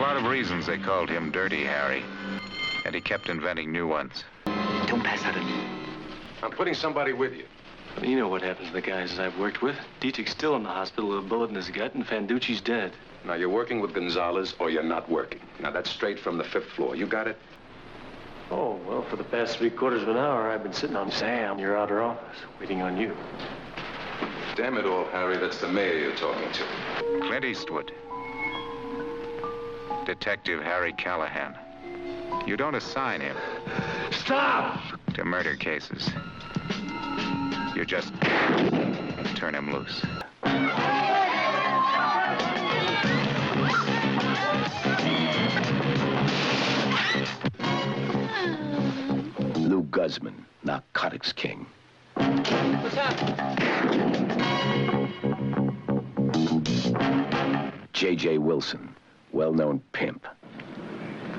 lot of reasons they called him Dirty Harry. And he kept inventing new ones. Don't pass out me. I'm putting somebody with you. You know what happens to the guys I've worked with. Dietrich's still in the hospital with a bullet in his gut, and Fanducci's dead. Now, you're working with Gonzalez or you're not working. Now, that's straight from the fifth floor. You got it? Oh, well, for the past three quarters of an hour, I've been sitting on Sam, your outer office, waiting on you. Damn it all, Harry, that's the mayor you're talking to. Clint Eastwood. Detective Harry Callahan. You don't assign him Stop! to murder cases. You just turn him loose. Lou Guzman, narcotics king. What's up? J.J. Wilson, well-known pimp.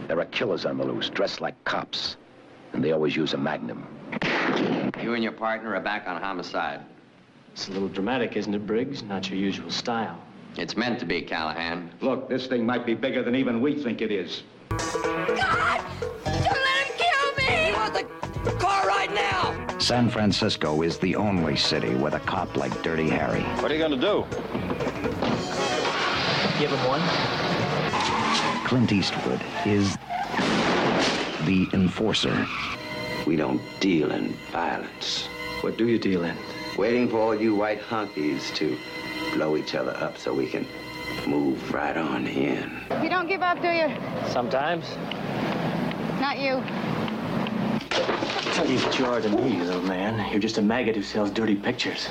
There are killers on the loose, dressed like cops, and they always use a magnum. You and your partner are back on homicide. It's a little dramatic, isn't it, Briggs? Not your usual style. It's meant to be, Callahan. Look, this thing might be bigger than even we think it is. God! Don't let him kill me! He wants a car right now! San Francisco is the only city with a cop like Dirty Harry. What are you going to do? Give him one. Clint Eastwood is the enforcer. We don't deal in violence. What do you deal in? Waiting for all you white hunkies to blow each other up so we can move right on in. You don't give up, do you? Sometimes. Not you. Tell you what you are to me, little man. You're just a maggot who sells dirty pictures.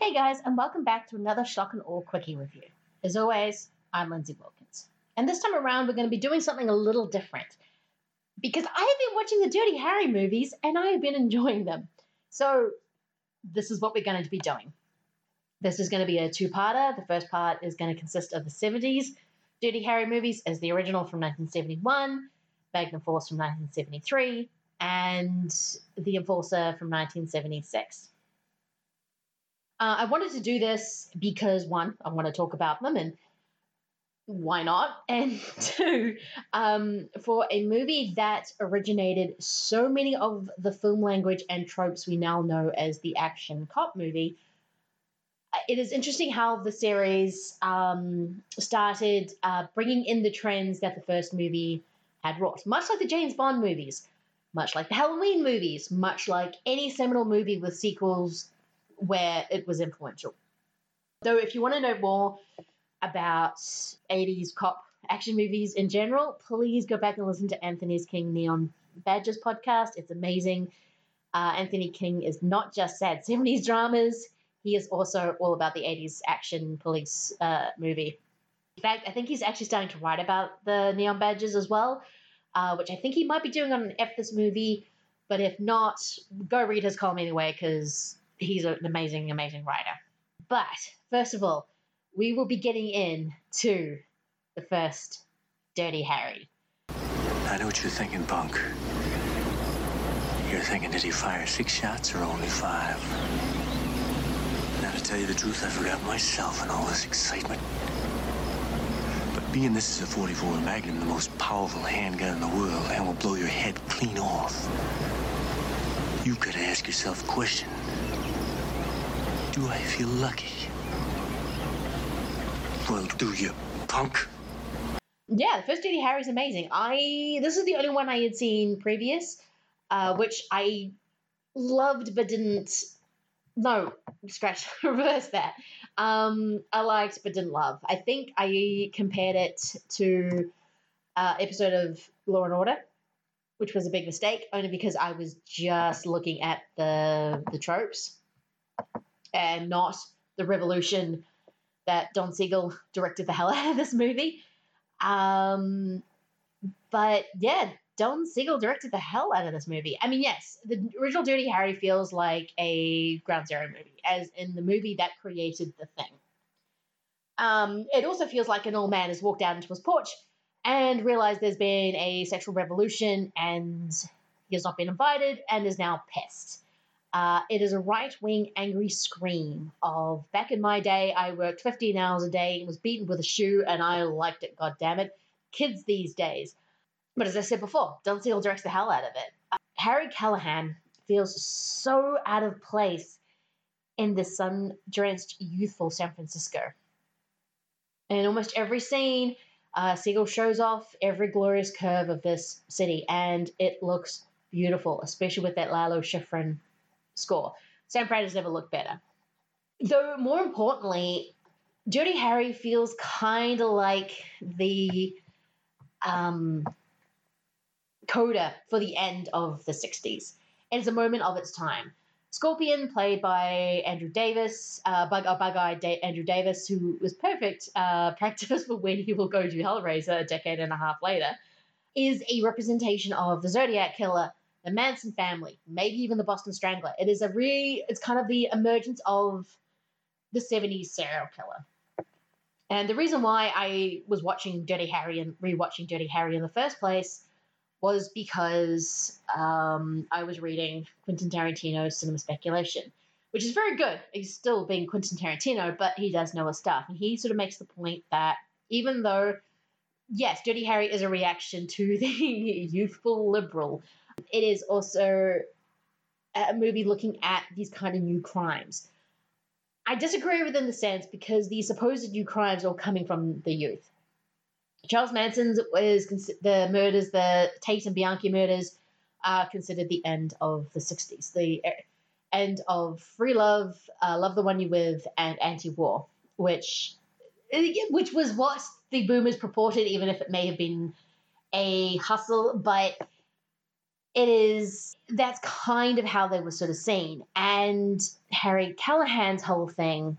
Hey guys, and welcome back to another Schlock and Awe Quickie review. As always, I'm Lindsay Wilkins. And this time around, we're going to be doing something a little different. Because I have been watching the Dirty Harry movies and I have been enjoying them. So, this is what we're going to be doing. This is going to be a two parter. The first part is going to consist of the 70s Dirty Harry movies as the original from 1971, Magnum Force from 1973, and The Enforcer from 1976. Uh, I wanted to do this because one, I want to talk about them, and why not? And two, um, for a movie that originated so many of the film language and tropes we now know as the action cop movie. It is interesting how the series um, started uh, bringing in the trends that the first movie had wrought, much like the James Bond movies, much like the Halloween movies, much like any seminal movie with sequels where it was influential. Though, if you want to know more about 80s cop action movies in general, please go back and listen to Anthony's King Neon Badges podcast. It's amazing. Uh, Anthony King is not just sad 70s dramas, he is also all about the 80s action police uh, movie. In fact, I think he's actually starting to write about the Neon Badges as well, uh, which I think he might be doing on an F this movie. But if not, go read his column anyway because he's an amazing, amazing writer. But first of all, we will be getting in to the first Dirty Harry. I know what you're thinking, punk. You're thinking, did he fire six shots or only five? Now, to tell you the truth, I forgot myself in all this excitement. But being this is a 44 Magnum, the most powerful handgun in the world, and will blow your head clean off, you gotta ask yourself a question. Do I feel lucky? Well, do you, punk? Yeah, the first Dirty Harry is amazing. I this is the only one I had seen previous, uh, which I loved but didn't. No, scratch reverse that. Um, I liked but didn't love. I think I compared it to uh, episode of Law and Order, which was a big mistake, only because I was just looking at the the tropes and not the revolution that Don Siegel directed the hell out of this movie. Um, but yeah, Don Siegel directed the hell out of this movie. I mean, yes, the original Dirty Harry feels like a Ground Zero movie, as in the movie that created the thing. Um, it also feels like an old man has walked out into his porch and realized there's been a sexual revolution and he has not been invited and is now pissed. Uh, it is a right wing angry scream of back in my day, I worked 15 hours a day and was beaten with a shoe and I liked it, God damn it. kids these days. But as I said before, Don Siegel directs the hell out of it. Uh, Harry Callahan feels so out of place in the sun drenched, youthful San Francisco. And in almost every scene, uh, Siegel shows off every glorious curve of this city, and it looks beautiful, especially with that Lalo Schifrin score. Sam Pratt has never looked better. Though, more importantly, Dirty Harry feels kind of like the um, coda for the end of the 60s. It's a moment of its time. Scorpion, played by Andrew Davis, uh, bug, uh, bug-eyed da- Andrew Davis, who was perfect uh, practice for when he will go to Hellraiser a decade and a half later, is a representation of the Zodiac Killer, the Manson family, maybe even the Boston Strangler. It is a really, it's kind of the emergence of the 70s serial killer. And the reason why I was watching Dirty Harry and rewatching Dirty Harry in the first place was because um, I was reading Quentin Tarantino's Cinema Speculation, which is very good. He's still being Quentin Tarantino, but he does know his stuff. And he sort of makes the point that even though, yes, Dirty Harry is a reaction to the youthful liberal, it is also a movie looking at these kind of new crimes. I disagree with in the sense because the supposed new crimes are coming from the youth. Charles Manson's was the murders, the Tate and LaBianca murders, are considered the end of the 60s, the end of free love, uh, love the one you with, and anti-war, which which was what the boomers purported, even if it may have been a hustle, but it is that's kind of how they were sort of seen. And Harry Callahan's whole thing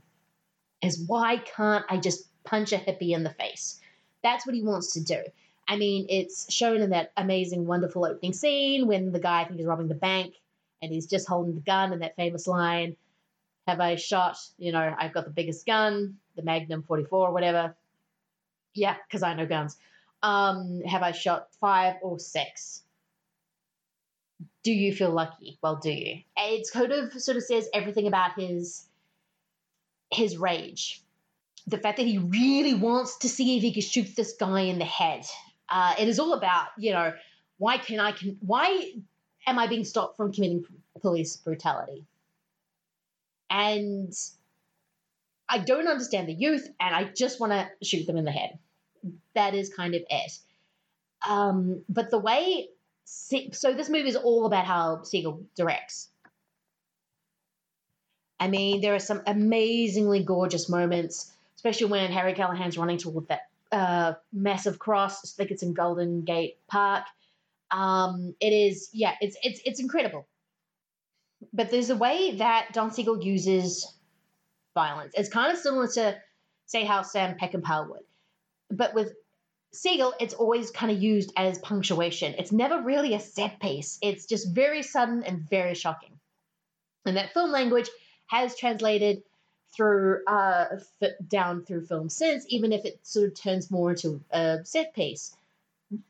is why can't I just punch a hippie in the face? That's what he wants to do. I mean, it's shown in that amazing, wonderful opening scene when the guy, I think, is robbing the bank and he's just holding the gun and that famous line, Have I shot, you know, I've got the biggest gun, the Magnum 44 or whatever. Yeah, because I know guns. Um, have I shot five or six? Do you feel lucky? Well, do you? It's kind of sort of says everything about his his rage the fact that he really wants to see if he can shoot this guy in the head. Uh, it is all about, you know, why can I, can, why am I being stopped from committing police brutality? And I don't understand the youth, and I just want to shoot them in the head. That is kind of it. Um, but the way, so this movie is all about how Siegel directs. I mean, there are some amazingly gorgeous moments especially when Harry Callahan's running toward that uh, massive cross. I think it's in Golden Gate Park. Um, it is, yeah, it's it's it's incredible. But there's a way that Don Siegel uses violence. It's kind of similar to, say, how Sam Peckinpah would, but with Siegel, it's always kind of used as punctuation. It's never really a set piece. It's just very sudden and very shocking. And that film language has translated through uh, f- down through film since, even if it sort of turns more into a set piece.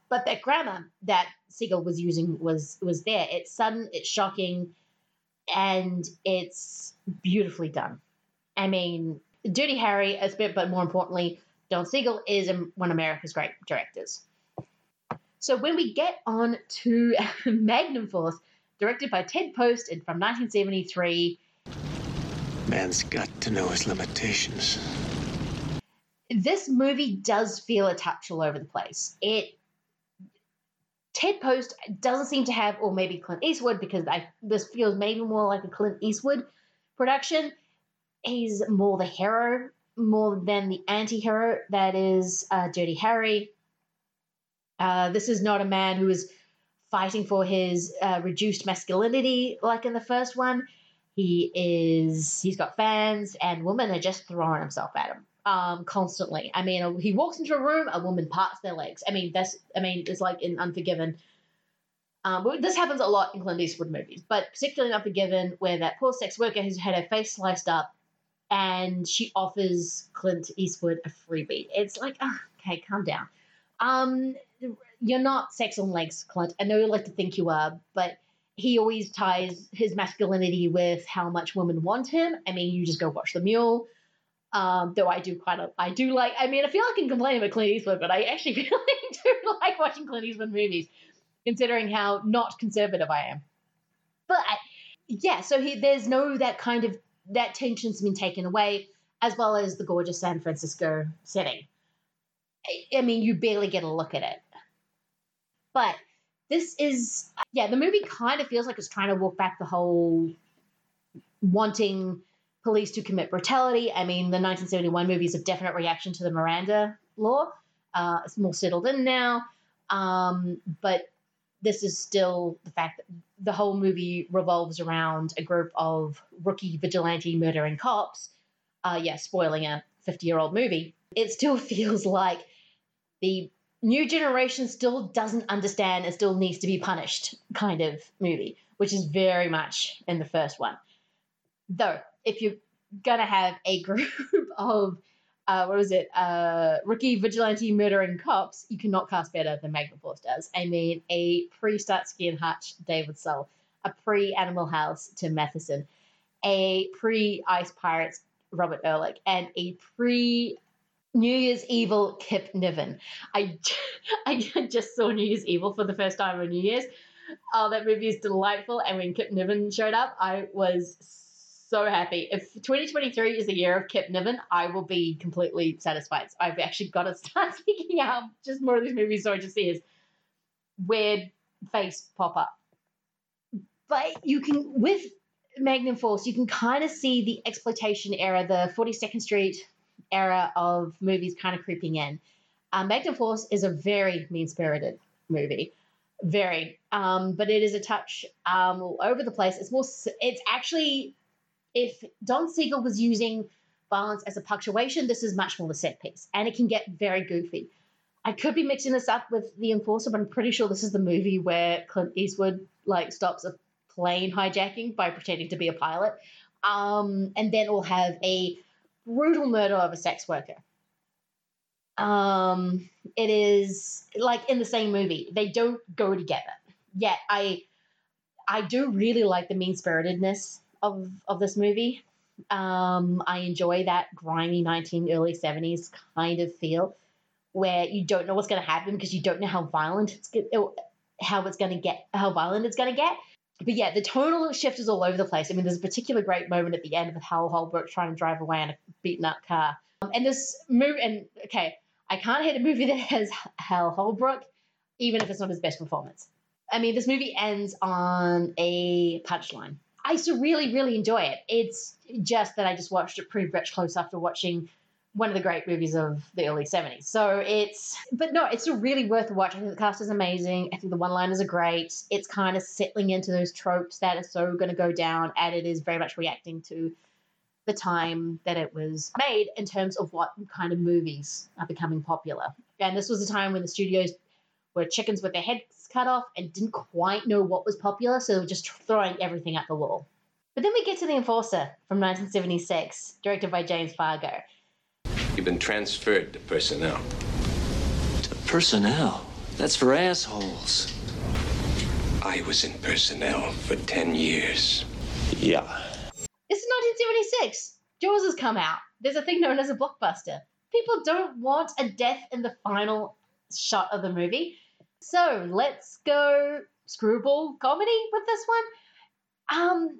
But that grammar that Siegel was using was was there. It's sudden, it's shocking, and it's beautifully done. I mean, Dirty Harry, but more importantly, Don Siegel is one of America's great directors. So when we get on to Magnum Force, directed by Ted Post and from 1973, Man's got to know his limitations. This movie does feel a touch all over the place. It Ted Post doesn't seem to have, or maybe Clint Eastwood, because I, this feels maybe more like a Clint Eastwood production. He's more the hero, more than the anti-hero that is uh, Dirty Harry. Uh, this is not a man who is fighting for his uh, reduced masculinity like in the first one. He is he's got fans, and women are just throwing himself at him um, constantly. I mean, he walks into a room, a woman parts their legs. I mean, that's I mean, it's like in Unforgiven. Um, this happens a lot in Clint Eastwood movies, but particularly in Unforgiven, where that poor sex worker has had her face sliced up, and she offers Clint Eastwood a freebie. It's like, oh, okay, calm down. Um, you're not sex on legs, Clint. I know you like to think you are, but he always ties his masculinity with how much women want him. I mean, you just go watch The Mule. Um, though I do quite, a, I do like. I mean, I feel like I can complain about Clint Eastwood, but I actually really do like watching Clint Eastwood movies, considering how not conservative I am. But yeah, so he, there's no that kind of that tension's been taken away, as well as the gorgeous San Francisco setting. I, mean, you barely get a look at it, but this is yeah, the movie kind of feels like it's trying to walk back the whole wanting police to commit brutality. I mean, the 1971 movie is a definite reaction to the Miranda law. Uh, it's more settled in now. Um, but this is still the fact that the whole movie revolves around a group of rookie vigilante murdering cops. Uh, yeah, spoiling a 50 year old movie. It still feels like the new generation still doesn't understand and still needs to be punished kind of movie, which is very much in the first one. Though, if you're gonna have a group of uh, what was it, uh, rookie vigilante murdering cops, you cannot cast better than Magnum Force does. I mean, a pre Starsky and Hutch David Soul, a pre Animal House Tim Matheson, a pre Ice Pirates Robert Urich, and a pre New Year's Evil Kip Niven. I, I just saw New Year's Evil for the first time on New Year's. Oh, that movie is delightful. And when Kip Niven showed up, I was so happy. If 2023 is the year of Kip Niven, I will be completely satisfied. So I've actually got to start seeking out just more of these movies so I just see his weird face pop up. But you can, with Magnum Force, you can kind of see the exploitation era, the 42nd Street era of movies kind of creeping in. Um, Magnum Force is a very mean spirited movie. Very. Um, but it is a touch um, all over the place. It's more, it's actually if Don Siegel was using violence as a punctuation, this is much more the set piece, and it can get very goofy. I could be mixing this up with The Enforcer, but I'm pretty sure this is the movie where Clint Eastwood like stops a plane hijacking by pretending to be a pilot, um, and then we'll have a brutal murder of a sex worker. Um, it is like in the same movie; they don't go together. Yet I, I do really like the mean spiritedness of of this movie. Um, I enjoy that grimy 19 early 70s kind of feel where you don't know what's going to happen because you don't know how violent it's how it's going to get how violent it's going to get. But yeah, the tonal shift is all over the place. I mean, there's a particular great moment at the end with Hal Holbrook trying to drive away in a beaten up car. Um, and this movie, and okay, I can't hate a movie that has Hal Holbrook, even if it's not his best performance. I mean, this movie ends on a punchline. I to really, really enjoy it. It's just that I just watched it pretty much close after watching one of the great movies of the early 70s. So it's, but no, it's really worth a watch. I think the cast is amazing. I think the one liners are great. It's kind of settling into those tropes that are so going to go down, and it is very much reacting to the time that it was made in terms of what kind of movies are becoming popular. And this was a time when the studios were chickens with their heads cut off and didn't quite know what was popular, so they were just throwing everything at the wall. But then we get to The Enforcer from 1976, directed by James Fargo. You've been transferred to personnel. To personnel? That's for assholes. I was in personnel for 10 years. Yeah. This is 1976. Jaws has come out. There's a thing known as a blockbuster. People don't want a death in the final shot of the movie. So let's go screwball comedy with this one. Um,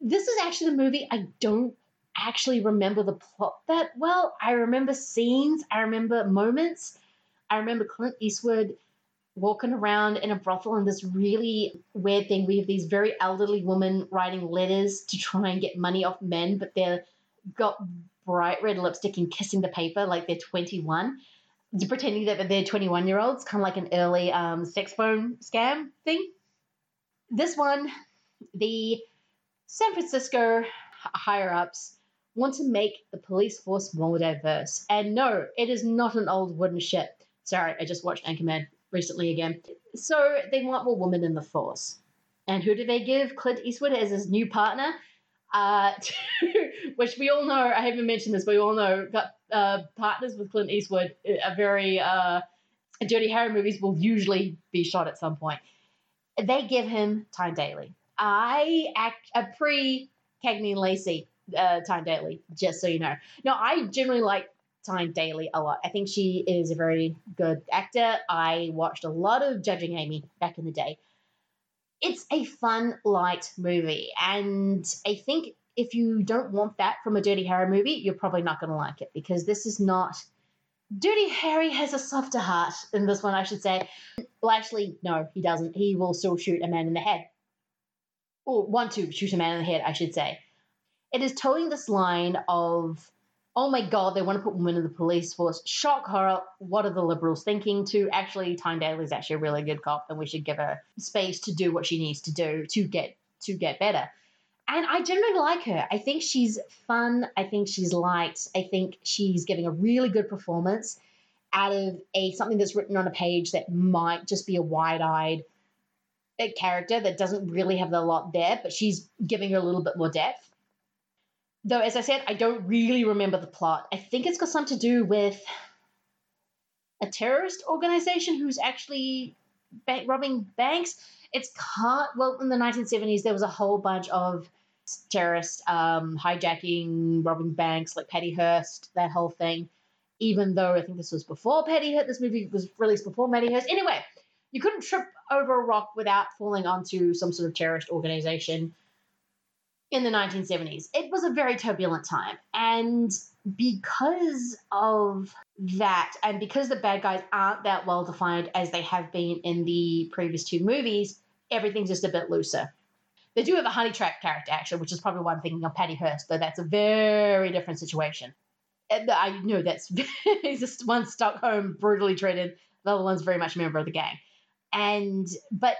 this is actually the movie I don't actually remember the plot that well. I remember scenes, I remember moments. I remember Clint Eastwood walking around in a brothel and this really weird thing. We have these very elderly women writing letters to try and get money off men, but they're got bright red lipstick and kissing the paper like they're 21 pretending that they're 21 year olds, kind of like an early um, sex phone scam thing. This one, the San Francisco higher ups want to make the police force more diverse. And no, it is not an old wooden ship. Sorry, I just watched Anchorman recently again. So they want more women in the force. And who do they give Clint Eastwood as his new partner? Uh, which we all know, I haven't mentioned this, but we all know, got uh, partners with Clint Eastwood are very, uh, Dirty Harry movies will usually be shot at some point. They give him Tyne Daly. I act a pre Cagney and Lacey uh, Tyne Daly, just so you know. No, I generally like Tyne Daly a lot. I think she is a very good actor. I watched a lot of Judging Amy back in the day. It's a fun, light movie, and I think if you don't want that from a Dirty Harry movie, you're probably not going to like it because this is not. Dirty Harry has a softer heart in this one, I should say. Well, actually, no, he doesn't. He will still shoot a man in the head. Or want to shoot a man in the head, I should say. It is towing this line of, oh my god, they want to put women in the police force. Shock horror. What are the liberals thinking? To actually, Tyne Daly is actually a really good cop, and we should give her space to do what she needs to do to get to get better. And I generally like her. I think she's fun. I think she's light. I think she's giving a really good performance out of a something that's written on a page that might just be a wide-eyed uh, character that doesn't really have a lot there, but she's giving her a little bit more depth. Though, as I said, I don't really remember the plot. I think it's got something to do with a terrorist organization who's actually bank robbing banks. It's can't well in the 1970s there was a whole bunch of terrorists um, hijacking, robbing banks like Patty Hearst, that whole thing. Even though I think this was before Patty Hearst, this movie was released before Patty Hearst. Anyway, you couldn't trip over a rock without falling onto some sort of terrorist organization in the 1970s. It was a very turbulent time. And because of that, and because the bad guys aren't that well defined as they have been in the previous two movies, everything's just a bit looser. They do have a honey trap character, actually, which is probably why I'm thinking of Patty Hearst, though that's a very different situation. And I know that's just one Stockholm brutally treated, the other one's very much a member of the gang. And, but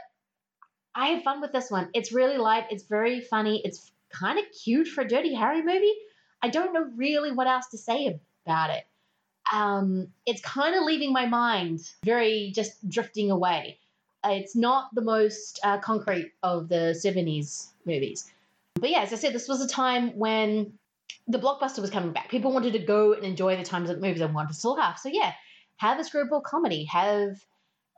I had fun with this one. It's really light, it's very funny, it's kind of cute for a Dirty Harry movie. I don't know really what else to say about it. Um, it's kind of leaving my mind, very just drifting away. It's not the most uh, concrete of the 70s movies. But yeah, as I said, this was a time when the blockbuster was coming back. People wanted to go and enjoy the times of the movies and wanted to laugh. So yeah, have a screwball comedy, have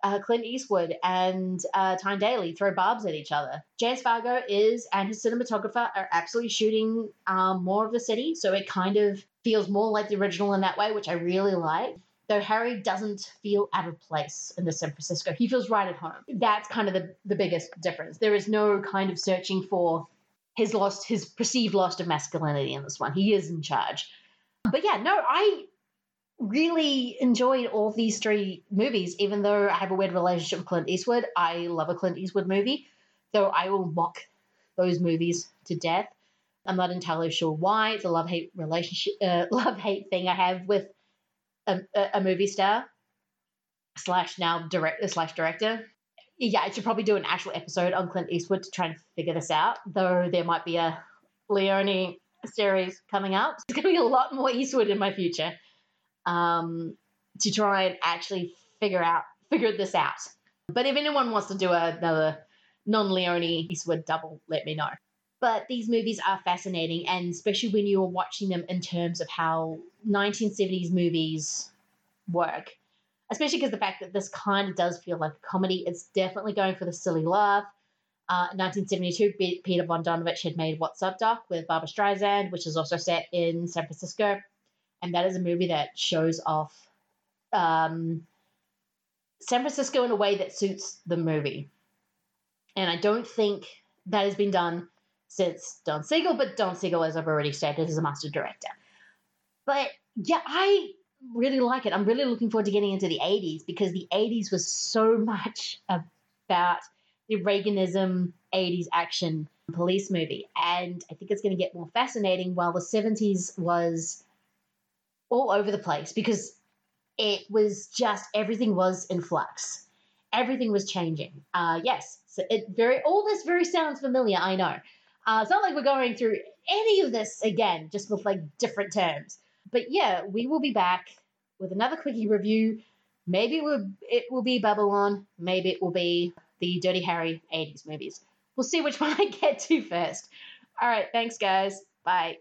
uh, Clint Eastwood and uh, Tyne Daly throw barbs at each other. James Fargo is and his cinematographer are absolutely shooting um, more of the city, so it kind of feels more like the original in that way, which I really like. Though Harry doesn't feel out of place in the San Francisco, he feels right at home. That's kind of the, the biggest difference. There is no kind of searching for his lost, his perceived loss of masculinity in this one. He is in charge. But yeah, no, I really enjoyed all these three movies, even though I have a weird relationship with Clint Eastwood. I love a Clint Eastwood movie, though I will mock those movies to death. I'm not entirely sure why. It's a love hate relationship, uh, love hate thing I have with a, a, movie star slash now director slash director. Yeah, I should probably do an actual episode on Clint Eastwood to try and figure this out. Though there might be a Leone series coming up. There's going to be a lot more Eastwood in my future um, to try and actually figure out figure this out. But if anyone wants to do another non-Leone Eastwood double, let me know. But these movies are fascinating, and especially when you're watching them in terms of how 1970s movies work. Especially because the fact that this kind of does feel like a comedy. It's definitely going for the silly laugh. Uh, 1972, Peter Bogdanovich had made What's Up Doc with Barbara Streisand, which is also set in San Francisco and that is a movie that shows off um, San Francisco in a way that suits the movie. And I don't think that has been done since Don Siegel, but Don Siegel, as I've already stated, is a master director. But yeah, I really like it. I'm really looking forward to getting into the 80s because the 80s was so much about the Reaganism 80s action police movie. And I think it's going to get more fascinating while the 70s was all over the place because it was just everything was in flux. Everything was changing. Uh, yes, so it very all this very sounds familiar. I know. Uh, it's not like we're going through any of this again, just with like different terms. But yeah, we will be back with another quickie review. Maybe it will, it will be Babylon. Maybe it will be the Dirty Harry 80s movies. We'll see which one I get to first. All right, thanks, guys. Bye.